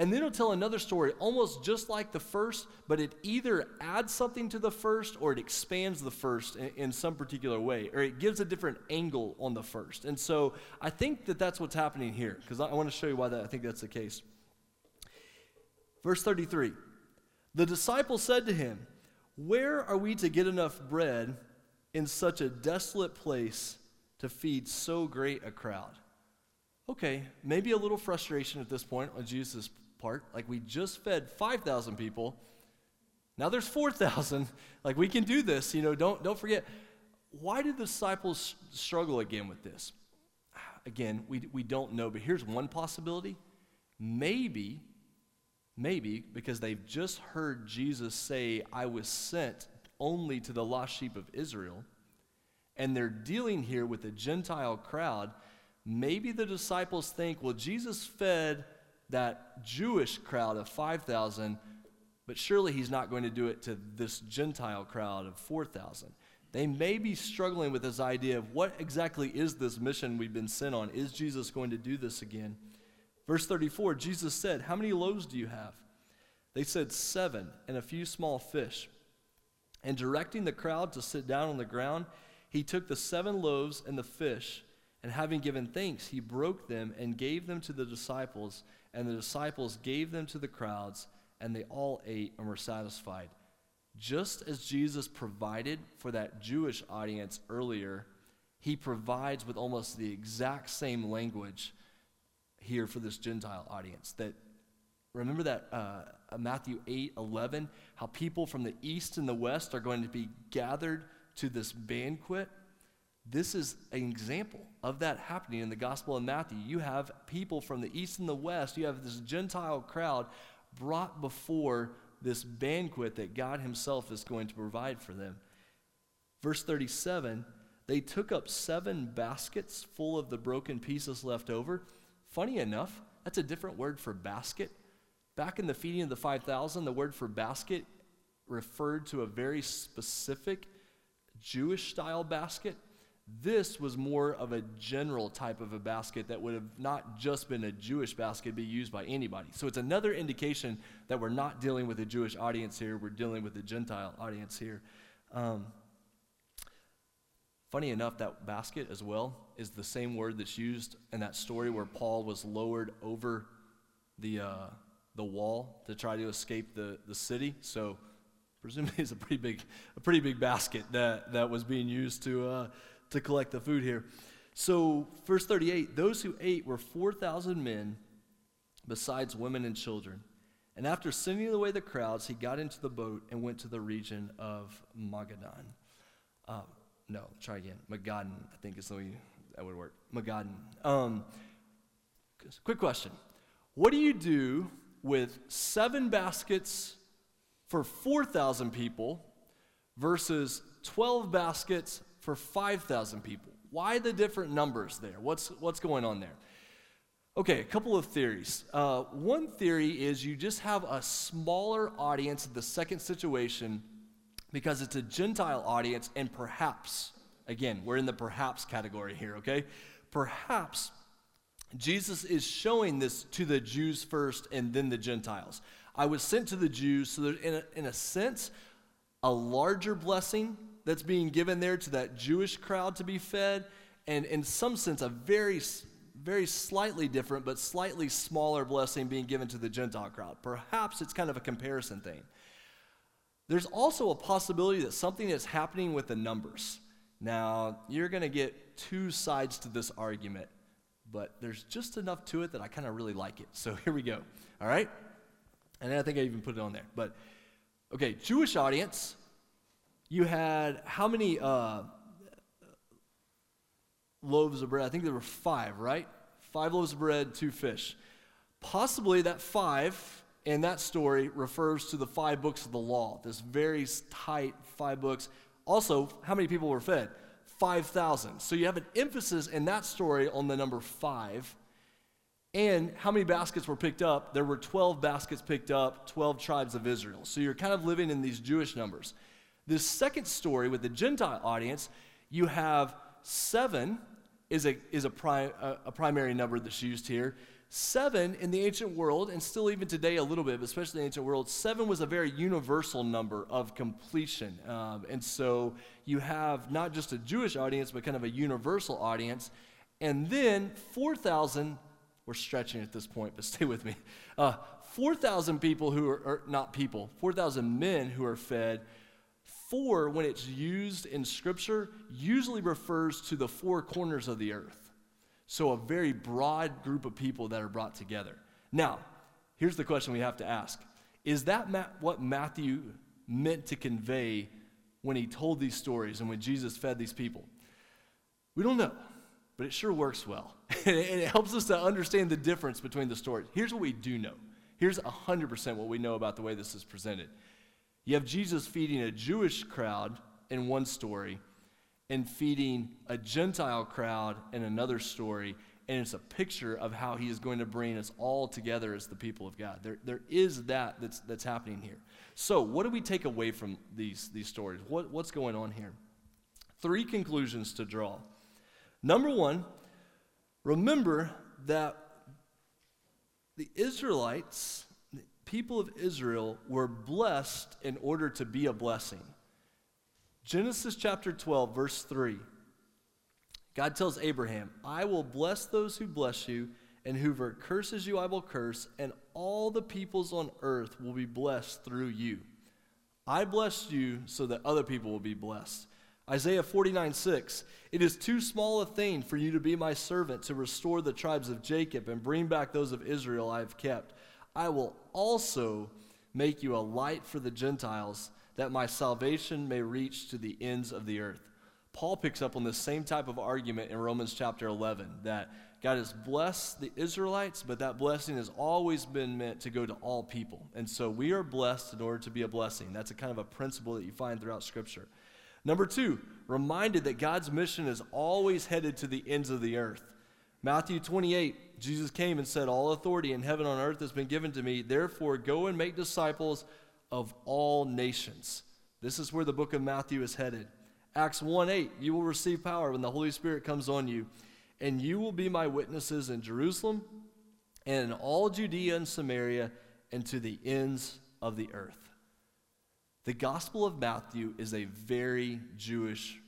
and then he'll tell another story almost just like the first, but it either adds something to the first or it expands the first in, in, some particular way, or it gives a different angle on the first. And so I think that that's what's happening here, because I, I want to show you why that, I think that's the case. Verse 33 The disciples said to him, Where are we to get enough bread in such a desolate place to feed so great a crowd? Okay, maybe a little frustration at this point on Jesus' part. Like we just fed 5,000 people. Now there's 4,000. Like we can do this, you know, don't, don't forget. Why did the disciples struggle again with this? Again, we, we don't know, but here's one possibility. Maybe Maybe because they've just heard Jesus say, I was sent only to the lost sheep of Israel, and they're dealing here with a Gentile crowd. Maybe the disciples think, well, Jesus fed that Jewish crowd of 5,000, but surely he's not going to do it to this Gentile crowd of 4,000. They may be struggling with this idea of what exactly is this mission we've been sent on? Is Jesus going to do this again? Verse 34 Jesus said, How many loaves do you have? They said, Seven, and a few small fish. And directing the crowd to sit down on the ground, he took the seven loaves and the fish, and having given thanks, he broke them and gave them to the disciples, and the disciples gave them to the crowds, and they all ate and were satisfied. Just as Jesus provided for that Jewish audience earlier, he provides with almost the exact same language here for this Gentile audience. That remember that uh, Matthew 8 11, how people from the east and the west are going to be gathered to this banquet. This is an example of that happening in the Gospel of Matthew. You have people from the east and the west, you have this Gentile crowd brought before this banquet that God Himself is going to provide for them. Verse 37 they took up seven baskets full of the broken pieces left over Funny enough, that's a different word for basket. back in the feeding of the 5,000, the word for basket referred to a very specific Jewish style basket. This was more of a general type of a basket that would have not just been a Jewish basket, be used by anybody. So it's another indication that we're not dealing with a Jewish audience here, we're dealing with a Gentile audience here. Um, funny enough, that basket as well is the same word that's used in that story where Paul was lowered over the, uh, the wall to try to escape the, the city. So presumably it's a pretty big, a pretty big basket that, that was being used to, uh, to collect the food here. So, verse 38 those who ate were 4,000 men, besides women and children. And after sending away the crowds, he got into the boat and went to the region of Magadan. Uh, no, try again. Magadan, I think is the way that would work. Magadan. Um, quick question. What do you do with seven baskets for 4,000 people versus 12 baskets for 5,000 people. Why the different numbers there? What's, what's going on there? Okay, a couple of theories. Uh, one theory is you just have a smaller audience in the second situation because it's a Gentile audience, and perhaps, again, we're in the perhaps category here, okay? Perhaps Jesus is showing this to the Jews first and then the Gentiles. I was sent to the Jews, so there's, in a, in a sense, a larger blessing that's being given there to that Jewish crowd to be fed, and in some sense, a very, very slightly different but slightly smaller blessing being given to the Gentile crowd. Perhaps it's kind of a comparison thing. There's also a possibility that something is happening with the numbers. Now, you're going to get two sides to this argument, but there's just enough to it that I kind of really like it. So here we go. All right? And I think I even put it on there. But, okay, Jewish audience, you had how many uh, loaves of bread? I think there were five, right? Five loaves of bread, two fish. Possibly that five in that story refers to the five books of the law, this very tight five books. Also, how many people were fed? 5,000. So you have an emphasis in that story on the number five. And how many baskets were picked up? There were 12 baskets picked up, 12 tribes of Israel. So you're kind of living in these Jewish numbers. This second story with the Gentile audience, you have seven is a, is a, pri- a, a primary number that's used here. Seven in the ancient world, and still even today a little bit, but especially in the ancient world, seven was a very universal number of completion. Um, and so you have not just a Jewish audience, but kind of a universal audience. And then 4,000, we're stretching at this point, but stay with me. Uh, 4,000 people who are, are not people, 4,000 men who are fed Four, when it's used in Scripture, usually refers to the four corners of the earth. So, a very broad group of people that are brought together. Now, here's the question we have to ask Is that what Matthew meant to convey when he told these stories and when Jesus fed these people? We don't know, but it sure works well. and it helps us to understand the difference between the stories. Here's what we do know. Here's 100% what we know about the way this is presented. You have Jesus feeding a Jewish crowd in one story and feeding a Gentile crowd in another story. And it's a picture of how he is going to bring us all together as the people of God. There, there is that that's, that's happening here. So, what do we take away from these, these stories? What, what's going on here? Three conclusions to draw. Number one, remember that the Israelites the people of Israel were blessed in order to be a blessing. Genesis chapter 12, verse 3. God tells Abraham, I will bless those who bless you, and whoever curses you, I will curse, and all the peoples on earth will be blessed through you. I blessed you so that other people will be blessed. Isaiah 49, 6. It is too small a thing for you to be my servant to restore the tribes of Jacob and bring back those of Israel I have kept. I will also make you a light for the Gentiles, that my salvation may reach to the ends of the earth. Paul picks up on the same type of argument in Romans chapter 11 that God has blessed the Israelites, but that blessing has always been meant to go to all people. And so we are blessed in order to be a blessing. That's a kind of a principle that you find throughout Scripture. Number two, reminded that God's mission is always headed to the ends of the earth. Matthew 28, Jesus came and said, All authority in heaven and on earth has been given to me. Therefore, go and make disciples of all nations. This is where the book of Matthew is headed. Acts 1 8, you will receive power when the Holy Spirit comes on you, and you will be my witnesses in Jerusalem and in all Judea and Samaria and to the ends of the earth. The Gospel of Matthew is a very Jewish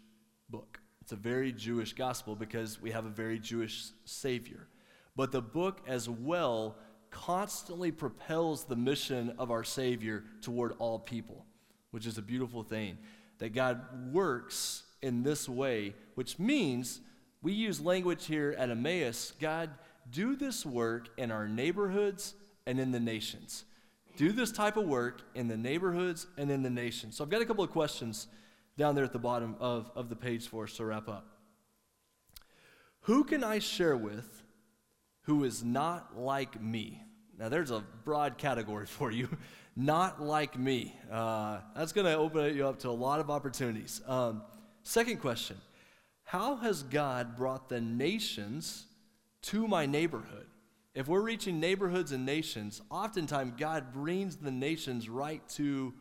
book. It's a very Jewish gospel because we have a very Jewish Savior. But the book as well constantly propels the mission of our Savior toward all people, which is a beautiful thing. That God works in this way, which means we use language here at Emmaus God, do this work in our neighborhoods and in the nations. Do this type of work in the neighborhoods and in the nations. So I've got a couple of questions down there at the bottom of, of the page for us to wrap up. Who can I share with who is not like me? Now, there's a broad category for you. not like me. Uh, that's going to open you up to a lot of opportunities. Um, second question How has God brought the nations to my neighborhood? If we're reaching neighborhoods and nations, oftentimes God brings the nations right to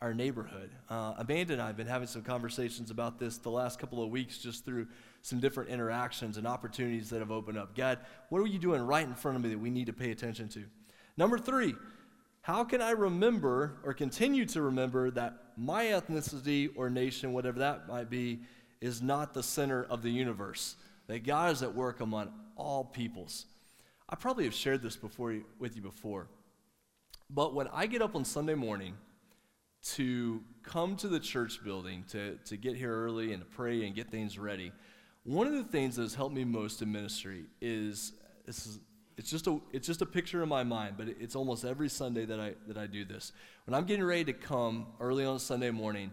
our neighborhood. Uh, Amanda and I have been having some conversations about this the last couple of weeks just through some different interactions and opportunities that have opened up. God, what are you doing right in front of me that we need to pay attention to? Number three, how can I remember or continue to remember that my ethnicity or nation, whatever that might be, is not the center of the universe? That God is at work among all peoples. I probably have shared this before with you before. But when I get up on Sunday morning to come to the church building to, to get here early and to pray and get things ready, one of the things that has helped me most in ministry is is it's just a it's just a picture in my mind, but it's almost every Sunday that I that I do this. When I'm getting ready to come early on Sunday morning,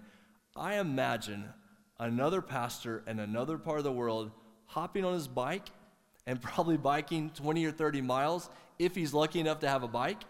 I imagine another pastor in another part of the world hopping on his bike and probably biking 20 or 30 miles if he's lucky enough to have a bike,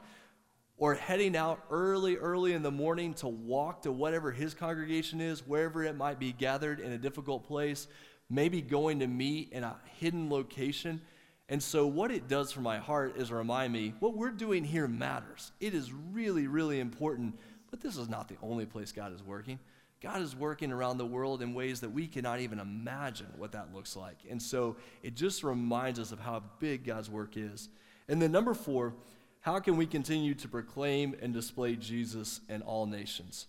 or heading out early, early in the morning to walk to whatever his congregation is, wherever it might be gathered in a difficult place, maybe going to meet in a hidden location. And so, what it does for my heart is remind me what we're doing here matters. It is really, really important, but this is not the only place God is working. God is working around the world in ways that we cannot even imagine what that looks like. And so it just reminds us of how big God's work is. And then, number four, how can we continue to proclaim and display Jesus in all nations?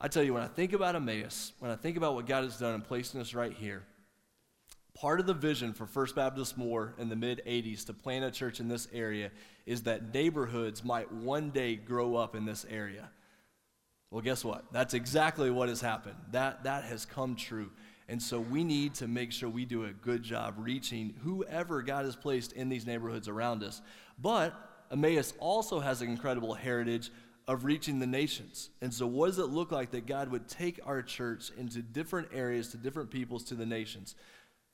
I tell you, when I think about Emmaus, when I think about what God has done and placing us right here, part of the vision for First Baptist Moore in the mid 80s to plant a church in this area is that neighborhoods might one day grow up in this area. Well, guess what? That's exactly what has happened. That, that has come true. And so we need to make sure we do a good job reaching whoever God has placed in these neighborhoods around us. But Emmaus also has an incredible heritage of reaching the nations. And so, what does it look like that God would take our church into different areas, to different peoples, to the nations?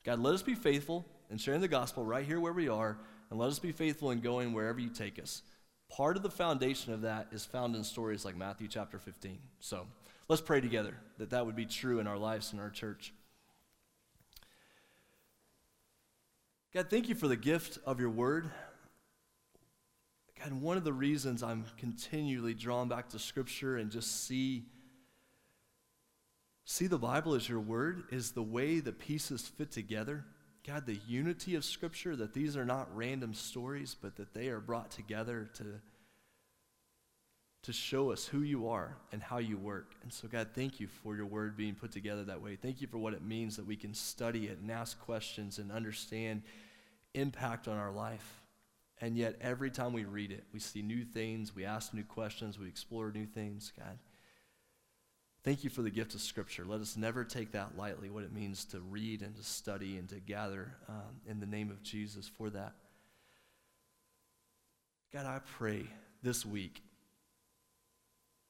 God, let us be faithful in sharing the gospel right here where we are, and let us be faithful in going wherever you take us. Part of the foundation of that is found in stories like Matthew chapter 15. So let's pray together that that would be true in our lives and our church. God, thank you for the gift of your word. God, one of the reasons I'm continually drawn back to Scripture and just see, see the Bible as your word is the way the pieces fit together. God, the unity of Scripture, that these are not random stories, but that they are brought together to, to show us who you are and how you work. And so, God, thank you for your word being put together that way. Thank you for what it means that we can study it and ask questions and understand impact on our life. And yet, every time we read it, we see new things, we ask new questions, we explore new things, God. Thank you for the gift of Scripture. Let us never take that lightly, what it means to read and to study and to gather um, in the name of Jesus for that. God, I pray this week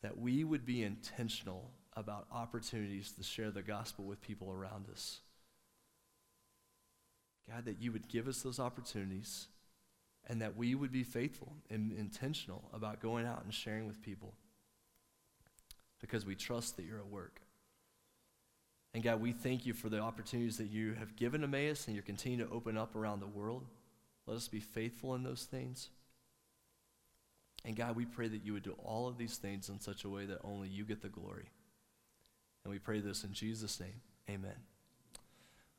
that we would be intentional about opportunities to share the gospel with people around us. God, that you would give us those opportunities and that we would be faithful and intentional about going out and sharing with people because we trust that you're at work. And God, we thank you for the opportunities that you have given Emmaus and you're continuing to open up around the world. Let us be faithful in those things. And God, we pray that you would do all of these things in such a way that only you get the glory. And we pray this in Jesus' name. Amen.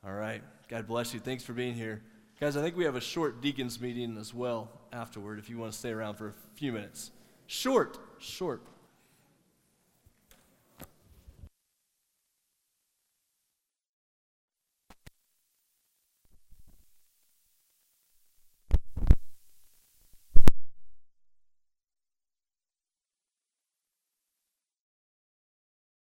All right. God bless you. Thanks for being here. Guys, I think we have a short deacons meeting as well afterward if you want to stay around for a few minutes. Short, short.